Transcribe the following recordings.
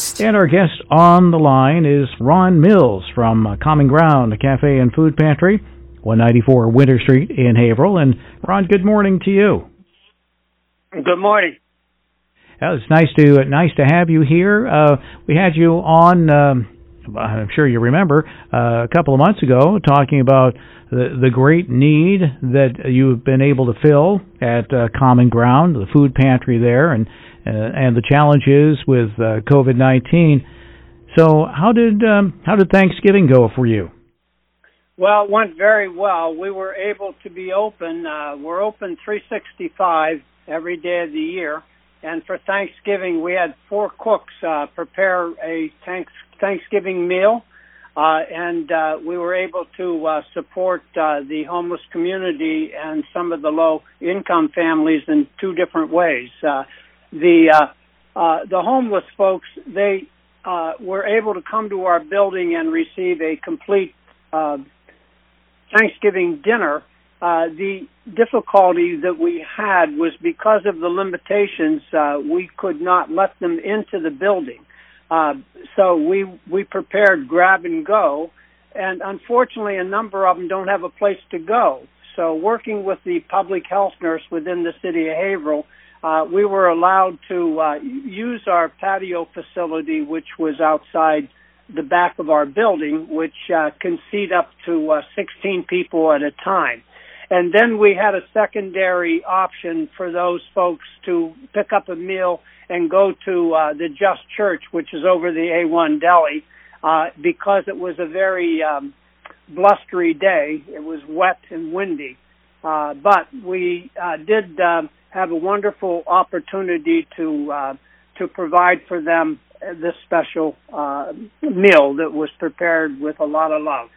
West. And our guest on the line is Ron Mills from uh, Common Ground, cafe and food pantry, 194 Winter Street in Haverhill. And Ron, good morning to you. Good morning. Well, it's nice to nice to have you here. Uh, we had you on. Um, I'm sure you remember uh, a couple of months ago talking about the, the great need that you've been able to fill at uh, Common Ground, the food pantry there, and uh, and the challenges with uh, COVID-19. So, how did um, how did Thanksgiving go for you? Well, it went very well. We were able to be open. Uh, we're open 365 every day of the year and for Thanksgiving, we had four cooks uh, prepare a thanks, Thanksgiving meal, uh, and uh, we were able to uh, support uh, the homeless community and some of the low-income families in two different ways. Uh, the uh, uh, the homeless folks they uh, were able to come to our building and receive a complete uh, Thanksgiving dinner uh, the difficulty that we had was because of the limitations, uh, we could not let them into the building. Uh, so we we prepared grab and go, and unfortunately, a number of them don't have a place to go. So working with the public health nurse within the city of Haverhill, uh, we were allowed to uh, use our patio facility, which was outside the back of our building, which uh, can seat up to uh, 16 people at a time. And then we had a secondary option for those folks to pick up a meal and go to uh, the Just Church, which is over the A1 Deli, uh, because it was a very um, blustery day. It was wet and windy. Uh, but we uh, did uh, have a wonderful opportunity to uh, to provide for them this special uh, meal that was prepared with a lot of love.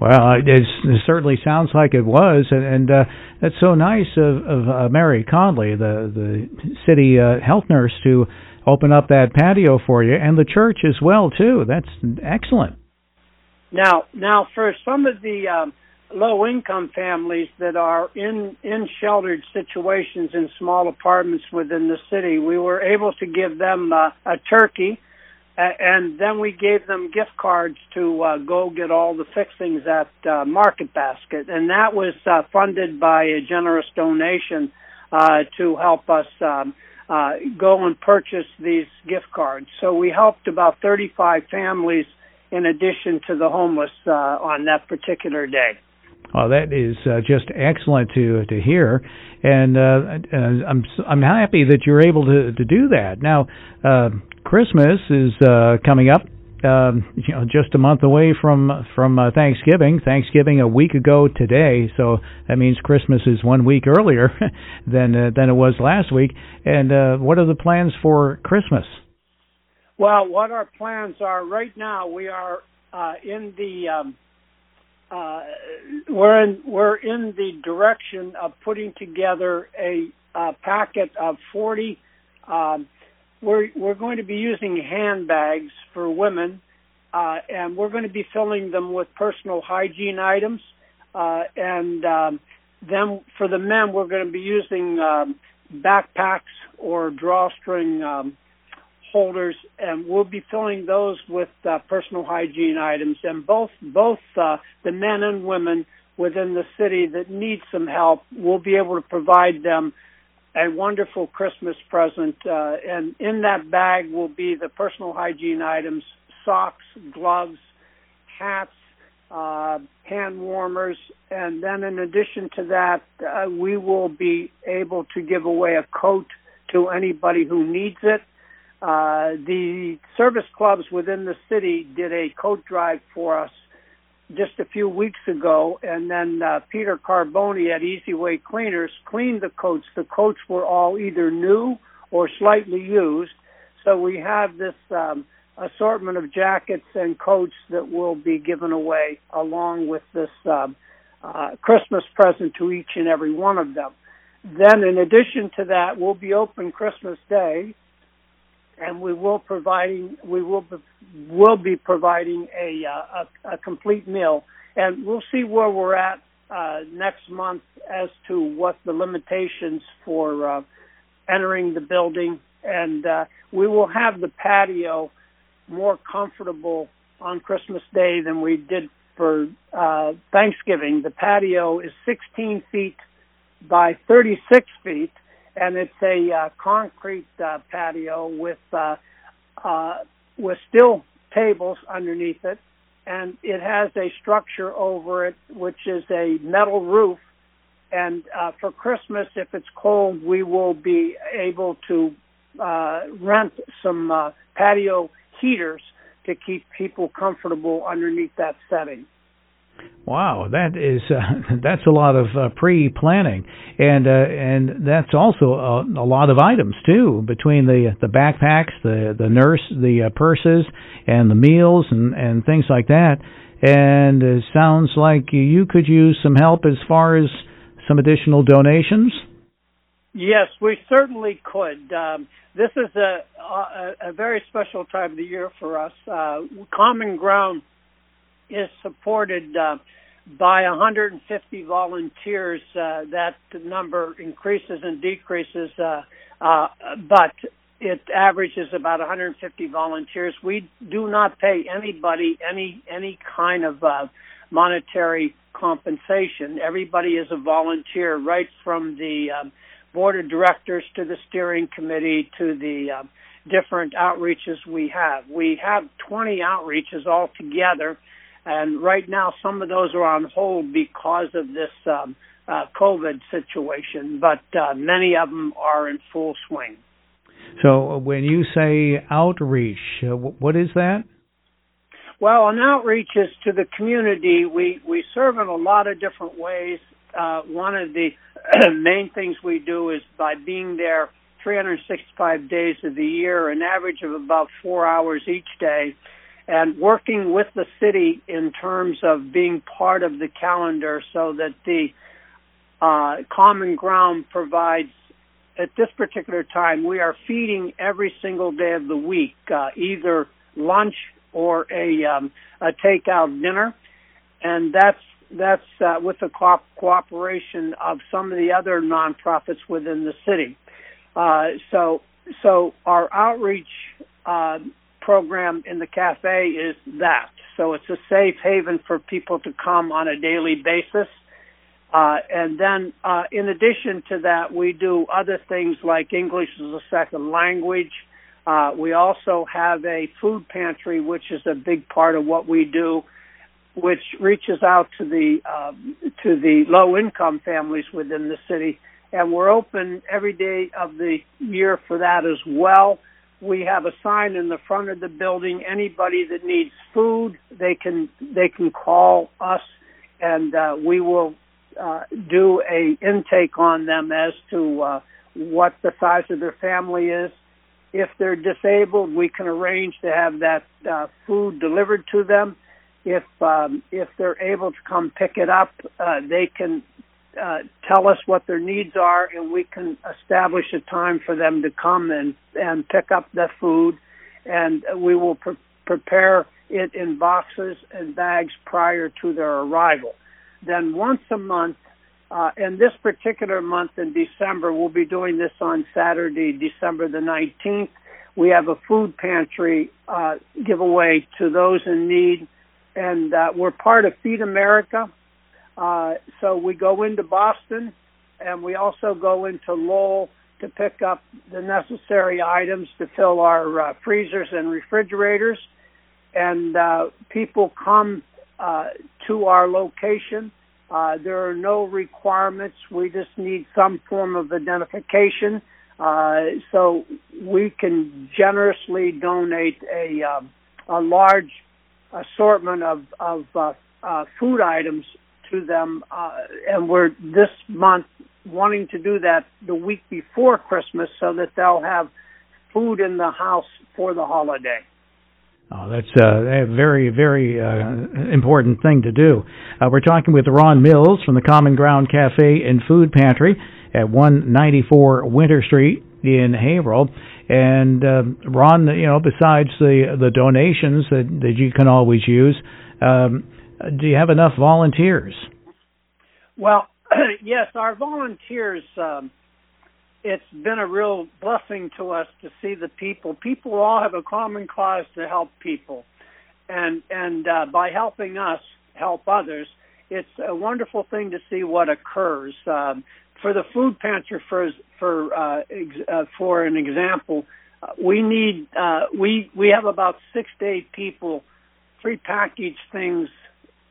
Well, it, it certainly sounds like it was, and, and uh, that's so nice of, of uh, Mary Conley, the the city uh, health nurse, to open up that patio for you, and the church as well too. That's excellent. Now, now for some of the um, low income families that are in in sheltered situations in small apartments within the city, we were able to give them uh, a turkey and then we gave them gift cards to uh, go get all the fixings at uh, Market Basket, and that was uh, funded by a generous donation uh, to help us um, uh, go and purchase these gift cards. So we helped about 35 families in addition to the homeless uh, on that particular day. Well, that is uh, just excellent to to hear, and uh, I'm I'm happy that you're able to to do that. Now, uh, Christmas is uh, coming up. Um, you know, just a month away from from uh, Thanksgiving. Thanksgiving a week ago today, so that means Christmas is one week earlier than uh, than it was last week. And uh, what are the plans for Christmas? Well, what our plans are right now, we are uh, in the um, uh, we're in we're in the direction of putting together a, a packet of 40 um, we're we're going to be using handbags for women, uh, and we're going to be filling them with personal hygiene items. Uh, and um, then for the men, we're going to be using um, backpacks or drawstring um, holders, and we'll be filling those with uh, personal hygiene items. And both both uh, the men and women within the city that need some help, we'll be able to provide them a wonderful Christmas present. Uh, and in that bag will be the personal hygiene items, socks, gloves, hats, uh, hand warmers, and then in addition to that, uh, we will be able to give away a coat to anybody who needs it. Uh, the service clubs within the city did a coat drive for us just a few weeks ago, and then uh, Peter Carboni at Easy Way Cleaners cleaned the coats. The coats were all either new or slightly used. So we have this um, assortment of jackets and coats that will be given away along with this um, uh, Christmas present to each and every one of them. Then, in addition to that, we'll be open Christmas Day and we will providing we will be, will be providing a, uh, a, a complete meal, and we'll see where we're at uh, next month as to what the limitations for uh, entering the building, and uh, we will have the patio more comfortable on Christmas Day than we did for uh, Thanksgiving. The patio is 16 feet by 36 feet, and it's a uh, concrete uh, patio with uh, uh, with steel tables underneath it, and it has a structure over it which is a metal roof. And uh, for Christmas, if it's cold, we will be able to uh, rent some uh, patio heaters to keep people comfortable underneath that setting. Wow, that is uh, that's a lot of uh, pre-planning, and uh, and that's also a, a lot of items too between the the backpacks, the the nurse, the uh, purses, and the meals and and things like that. And it sounds like you could use some help as far as some additional donations. Yes, we certainly could. Um, this is a, a, a very special time of the year for us. Uh, Common Ground is supported uh, by 150 volunteers. Uh, that number increases and decreases, uh, uh, but it averages about 150 volunteers. We do not pay anybody any any kind of uh, monetary compensation. Everybody is a volunteer, right from the um, board of directors to the steering committee to the uh, different outreaches we have. We have 20 outreaches altogether and right now some of those are on hold because of this um, uh, COVID situation, but uh, many of them are in full swing. So when you say outreach, uh, what is that? Well, an outreach is to the community. We we serve in a lot of different ways. Uh, one of the main things we do is by being there 365 days of the year, an average of about four hours each day and working with the city in terms of being part of the calendar so that the uh, common ground provides at this particular time we are feeding every single day of the week uh, either lunch or a um, a takeout dinner. And that's that's uh, with the co- cooperation of some of the other nonprofits within the city. Uh, so so our outreach uh, program in the cafe is that. So it's a safe haven for people to come on a daily basis. Uh, and then, uh, in addition to that, we do other things like English as a second language. Uh, we also have a food pantry, which is a big part of what we do, which reaches out to the uh, to the low income families within the city. And we're open every day of the year for that as well we have a sign in the front of the building. Anybody that needs food, they can they can call us, and uh, we will uh, do a intake on them as to uh, what the size of their family is. If they're disabled, we can arrange to have that uh, food delivered to them. If um, if they're able to come pick it up, uh, they can uh, tell us what their needs are, and we can establish a time for them to come and and pick up the food, and we will pre- prepare it in boxes and bags prior to their arrival. Then once a month, uh, and this particular month in December, we'll be doing this on Saturday, December the 19th. We have a food pantry uh, giveaway to those in need, and uh, we're part of Feed America uh, so we go into Boston and we also go into Lowell to pick up the necessary items to fill our uh, freezers and refrigerators. And uh, people come uh, to our location. Uh, there are no requirements. We just need some form of identification. Uh, so we can generously donate a, uh, a large assortment of, of uh, uh, food items to them, uh, and we're this month wanting to do that the week before Christmas so that they'll have food in the house for the holiday. Oh, that's a very, very uh, important thing to do. Uh, we're talking with Ron Mills from the Common Ground Cafe and Food Pantry at 194 Winter Street in Haverhill. And uh, Ron, you know, besides the the donations that that you can always use, um, do you have enough volunteers? Well, yes, our volunteers um, it's been a real blessing to us to see the people. People all have a common cause to help people, and and uh, by helping us help others, it's a wonderful thing to see what occurs. Um, for the food pantry, for for uh, ex- uh, for an example, uh, we need uh, we we have about six to eight people prepackage things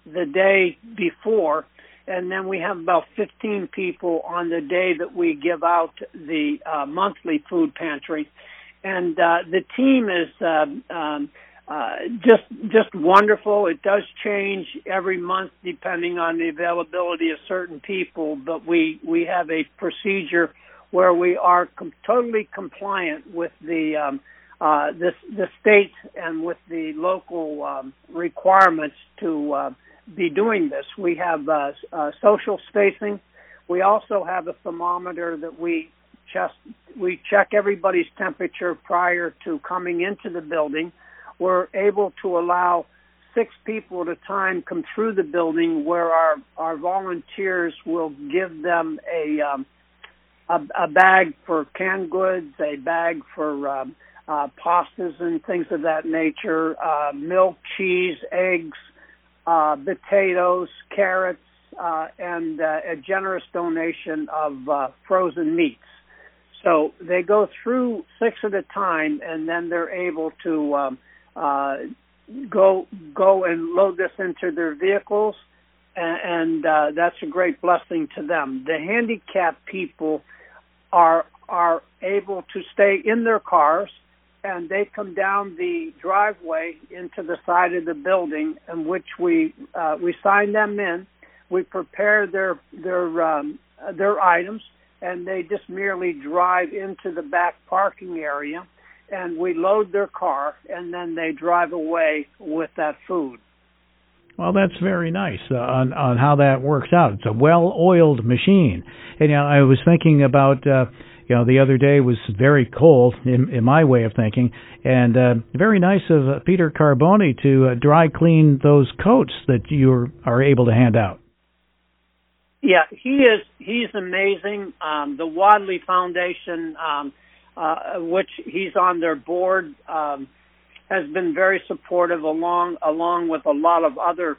the day before and then we have about 15 people on the day that we give out the uh, monthly food pantry, and uh, the team is uh, um, uh, just just wonderful. It does change every month depending on the availability of certain people, but we we have a procedure where we are com- totally compliant with the um, uh, this the state and with the local um, requirements to uh, be doing this. We have uh, uh, social spacing. We also have a thermometer that we just we check everybody's temperature prior to coming into the building. We're able to allow six people at a time come through the building where our our volunteers will give them a um, a, a bag for canned goods, a bag for um, uh, pastas and things of that nature, uh, milk, cheese, eggs, uh, potatoes, carrots, uh, and uh, a generous donation of uh, frozen meats. So they go through six at a time, and then they're able to um, uh, go go and load this into their vehicles, and, and uh, that's a great blessing to them. The handicapped people are are able to stay in their cars and they come down the driveway into the side of the building in which we uh, we sign them in. We prepare their their um, their items, and they just merely drive into the back parking area, and we load their car, and then they drive away with that food. Well, that's very nice uh, on on how that works out. It's a well-oiled machine, and I was thinking about. Uh, you know, the other day was very cold in, in my way of thinking, and uh, very nice of uh, Peter Carboni to uh, dry clean those coats that you are able to hand out. Yeah, he is. He's amazing. Um, the Wadley Foundation, um, uh, which he's on their board, um, has been very supportive, along along with a lot of other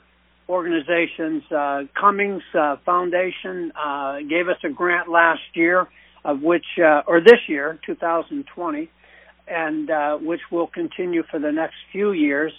organizations. Uh, Cummings uh, Foundation uh, gave us a grant last year of which, uh, or this year, 2020, and uh, which will continue for the next few years.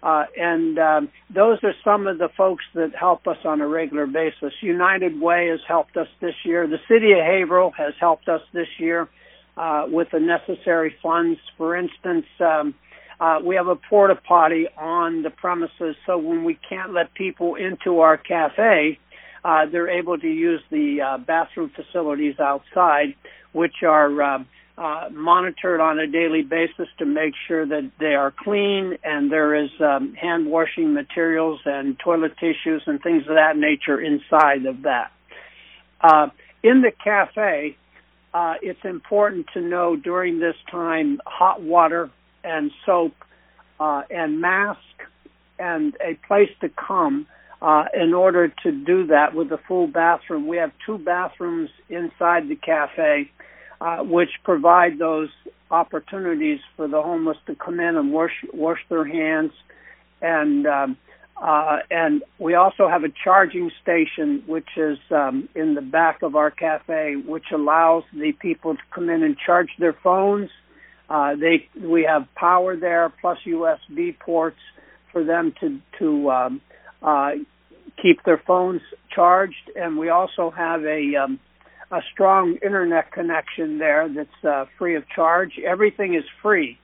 Uh, and um, those are some of the folks that help us on a regular basis. United Way has helped us this year. The City of Haverhill has helped us this year uh, with the necessary funds. For instance, um, uh, we have a porta potty on the premises, so when we can't let people into our cafe, uh, they're able to use the uh, bathroom facilities outside, which are uh, uh, monitored on a daily basis to make sure that they are clean and there is um, hand washing materials and toilet tissues and things of that nature inside of that. Uh, in the cafe, uh, it's important to know during this time hot water and soap uh, and mask and a place to come uh, in order to do that with a full bathroom. We have two bathrooms inside the cafe, uh, which provide those opportunities for the homeless to come in and wash wash their hands, and um, uh, and we also have a charging station which is um, in the back of our cafe, which allows the people to come in and charge their phones. Uh, they we have power there plus USB ports for them to to um, uh, keep their phones charged, and we also have a um, a strong internet connection there that's uh, free of charge. Everything is free,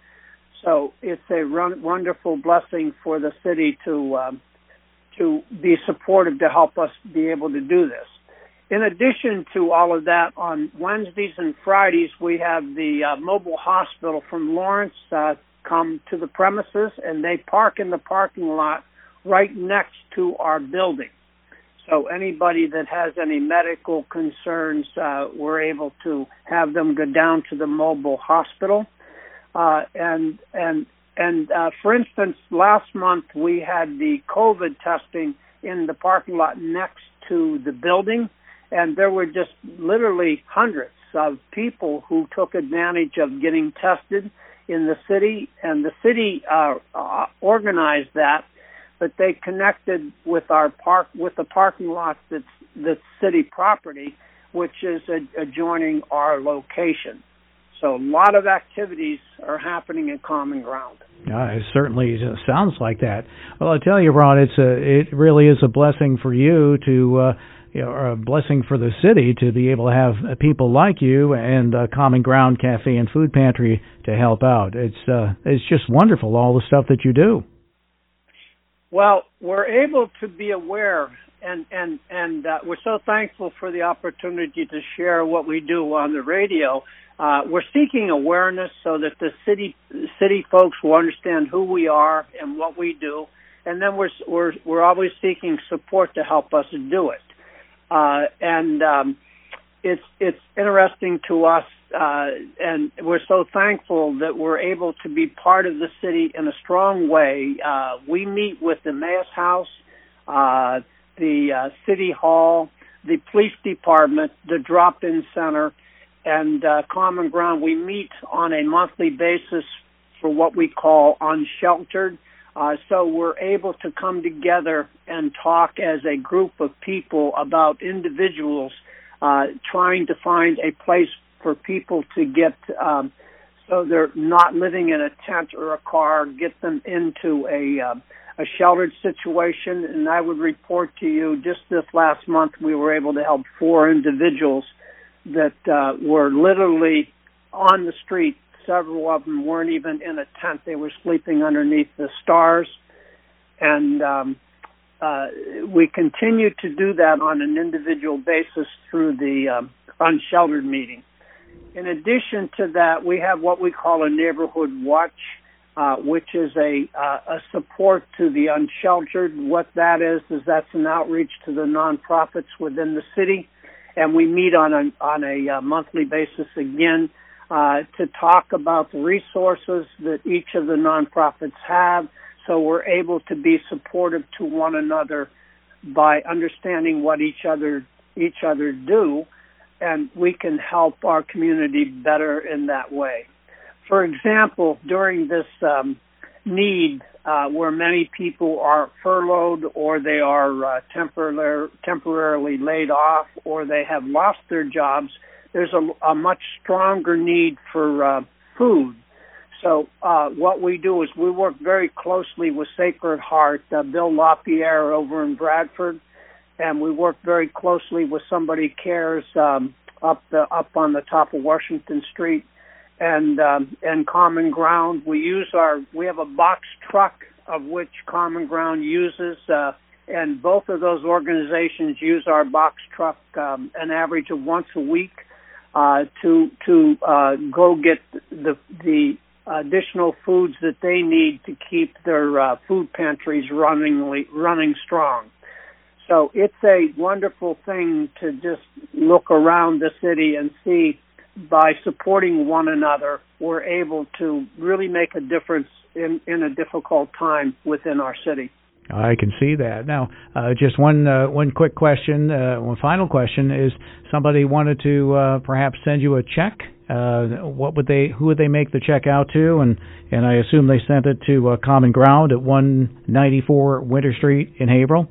so it's a run- wonderful blessing for the city to um, to be supportive to help us be able to do this. In addition to all of that, on Wednesdays and Fridays we have the uh, mobile hospital from Lawrence uh, come to the premises, and they park in the parking lot right next to our building. So anybody that has any medical concerns, uh, we're able to have them go down to the mobile hospital. Uh, and and and uh, for instance, last month we had the COVID testing in the parking lot next to the building, and there were just literally hundreds of people who took advantage of getting tested in the city, and the city uh, uh, organized that. But they connected with our park with the parking lot that's the city property, which is adjoining our location. So a lot of activities are happening in Common Ground. Yeah, it certainly sounds like that. Well, I tell you, Ron, it's a it really is a blessing for you to. Uh, you know, a blessing for the city to be able to have people like you and uh, Common Ground Cafe and Food Pantry to help out. It's uh, it's just wonderful all the stuff that you do. Well, we're able to be aware and and and uh, we're so thankful for the opportunity to share what we do on the radio. Uh, we're seeking awareness so that the city city folks will understand who we are and what we do, and then we're we're we're always seeking support to help us do it. Uh, and um, it's it's interesting to us, uh, and we're so thankful that we're able to be part of the city in a strong way. Uh, we meet with the mass house. Uh, the uh, city hall, the police department, the drop-in center, and uh, Common Ground. We meet on a monthly basis for what we call unsheltered. Uh, so we're able to come together and talk as a group of people about individuals uh, trying to find a place for people to get um, so they're not living in a tent or a car, get them into a uh, a sheltered situation. And I would report to you just this last month, we were able to help four individuals that uh, were literally on the street. Several of them weren't even in a tent; they were sleeping underneath the stars. And um, uh, we continue to do that on an individual basis through the um, unsheltered meeting. In addition to that, we have what we call a neighborhood watch uh, which is a, uh, a support to the unsheltered. What that is is that's an outreach to the nonprofits within the city, and we meet on a on a uh, monthly basis again uh, to talk about the resources that each of the nonprofits have. So we're able to be supportive to one another by understanding what each other each other do, and we can help our community better in that way for example, during this um, need uh, where many people are furloughed or they are uh, temporarily temporarily laid off or they have lost their jobs, there's a, a much stronger need for uh, food. So uh, what we do is we work very closely with Sacred Heart, uh, Bill LaPierre over in Bradford, and we work very closely with Somebody Cares um, up the up on the top of Washington Street and um, and Common Ground. We use our we have a box truck of which Common Ground uses, uh, and both of those organizations use our box truck um, an average of once a week uh, to to uh, go get the the additional foods that they need to keep their uh, food pantries running running strong. So it's a wonderful thing to just look around the city and see by supporting one another, we're able to really make a difference in, in a difficult time within our city. I can see that. Now, uh, just one uh, one quick question, uh, one final question is: somebody wanted to uh, perhaps send you a check. Uh, what would they? Who would they make the check out to? And and I assume they sent it to uh, Common Ground at 194 Winter Street in Haverhill.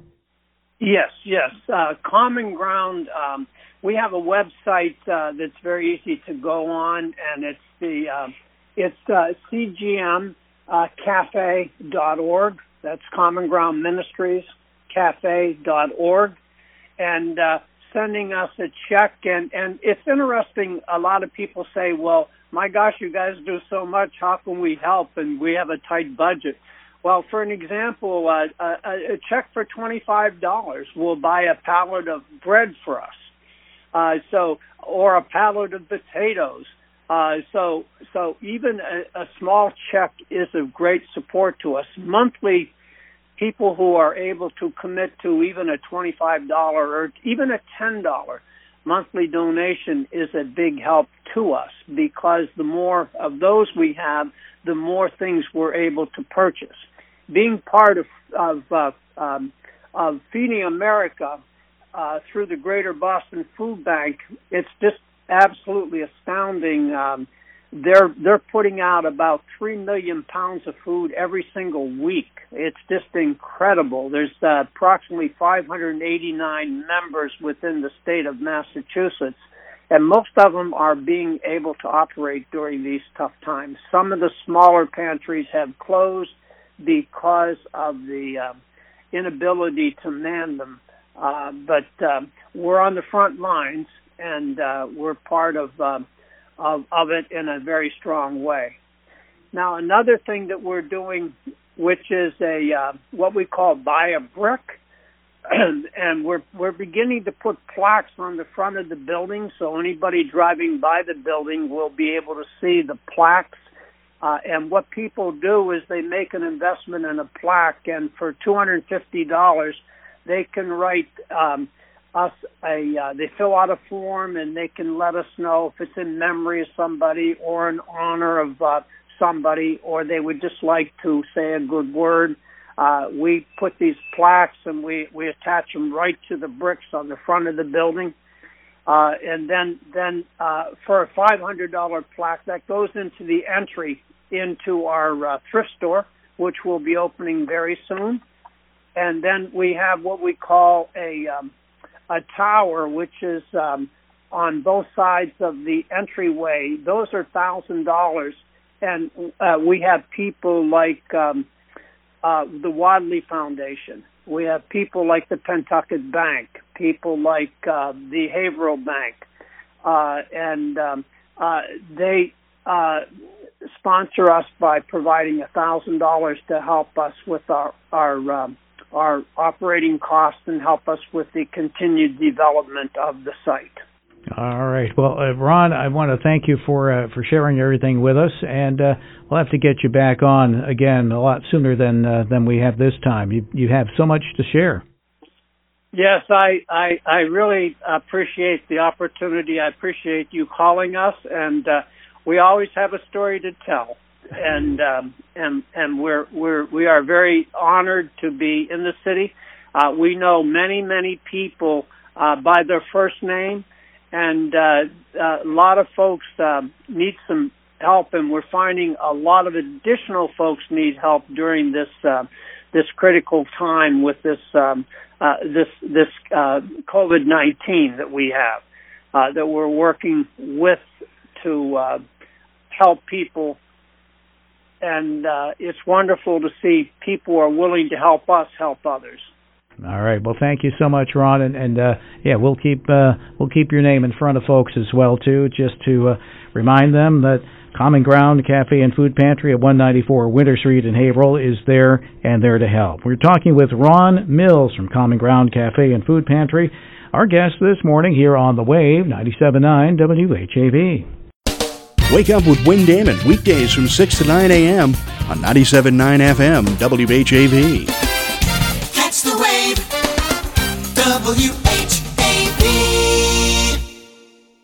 Yes, yes. Uh, Common Ground. Um, we have a website uh, that's very easy to go on, and it's the uh, it's uh, cgmcafe.org. That's Common Ground Ministries cafe.org, and uh, sending us a check. And and it's interesting. A lot of people say, "Well, my gosh, you guys do so much. How can we help?" And we have a tight budget. Well, for an example, uh, a, a check for twenty-five dollars will buy a pallet of bread for us uh, so, or a pallet of potatoes. Uh, so, so even a, a small check is of great support to us. Monthly, people who are able to commit to even a $25 or even a $10 monthly donation is a big help to us because the more of those we have, the more things we're able to purchase. Being part of of, uh, um, of Feeding America uh, through the Greater Boston Food Bank, it's just absolutely astounding. Um, they're they're putting out about three million pounds of food every single week. It's just incredible. There's uh, approximately 589 members within the state of Massachusetts, and most of them are being able to operate during these tough times. Some of the smaller pantries have closed because of the uh, inability to man them, uh, but uh, we're on the front lines and uh, we're part of. Uh, of, of it in a very strong way. Now, another thing that we're doing, which is a uh, what we call buy a brick, and we're we're beginning to put plaques on the front of the building, so anybody driving by the building will be able to see the plaques. Uh, and what people do is they make an investment in a plaque, and for two hundred and fifty dollars, they can write. Um, us a uh, they fill out a form and they can let us know if it's in memory of somebody or in honor of uh, somebody or they would just like to say a good word. Uh, we put these plaques and we we attach them right to the bricks on the front of the building. Uh, and then then uh, for a five hundred dollar plaque that goes into the entry into our uh, thrift store which will be opening very soon. And then we have what we call a um, a tower which is um, on both sides of the entryway. Those are thousand dollars, and uh, we have people like um, uh, the Wadley Foundation. We have people like the Pentucket Bank, people like uh, the Haverhill Bank, uh, and um, uh, they uh, sponsor us by providing a thousand dollars to help us with our our um, our operating costs and help us with the continued development of the site. All right. Well, uh, Ron, I want to thank you for uh, for sharing everything with us, and uh, we'll have to get you back on again a lot sooner than uh, than we have this time. You you have so much to share. Yes, I I, I really appreciate the opportunity. I appreciate you calling us, and uh, we always have a story to tell and um, and and we're we're we are very honored to be in the city. Uh, we know many many people uh, by their first name, and uh, a lot of folks uh, need some help, and we're finding a lot of additional folks need help during this uh, this critical time with this um, uh, this this uh, COVID nineteen that we have that we're working with to help people and uh, it's wonderful to see people are willing to help us help others. All right. Well, thank you so much, Ron, and, and uh, yeah, we'll keep uh, we'll keep your name in front of folks as well too, just to uh, remind them that Common Ground Cafe and Food Pantry at 194 Winter Street in Haverhill is there and there to help. We're talking with Ron Mills from Common Ground Cafe and Food Pantry, our guest this morning here on the Wave 97.9 WHAV. Wake up with Win Damon weekdays from 6 to 9 a.m. on 97.9 FM WHAV.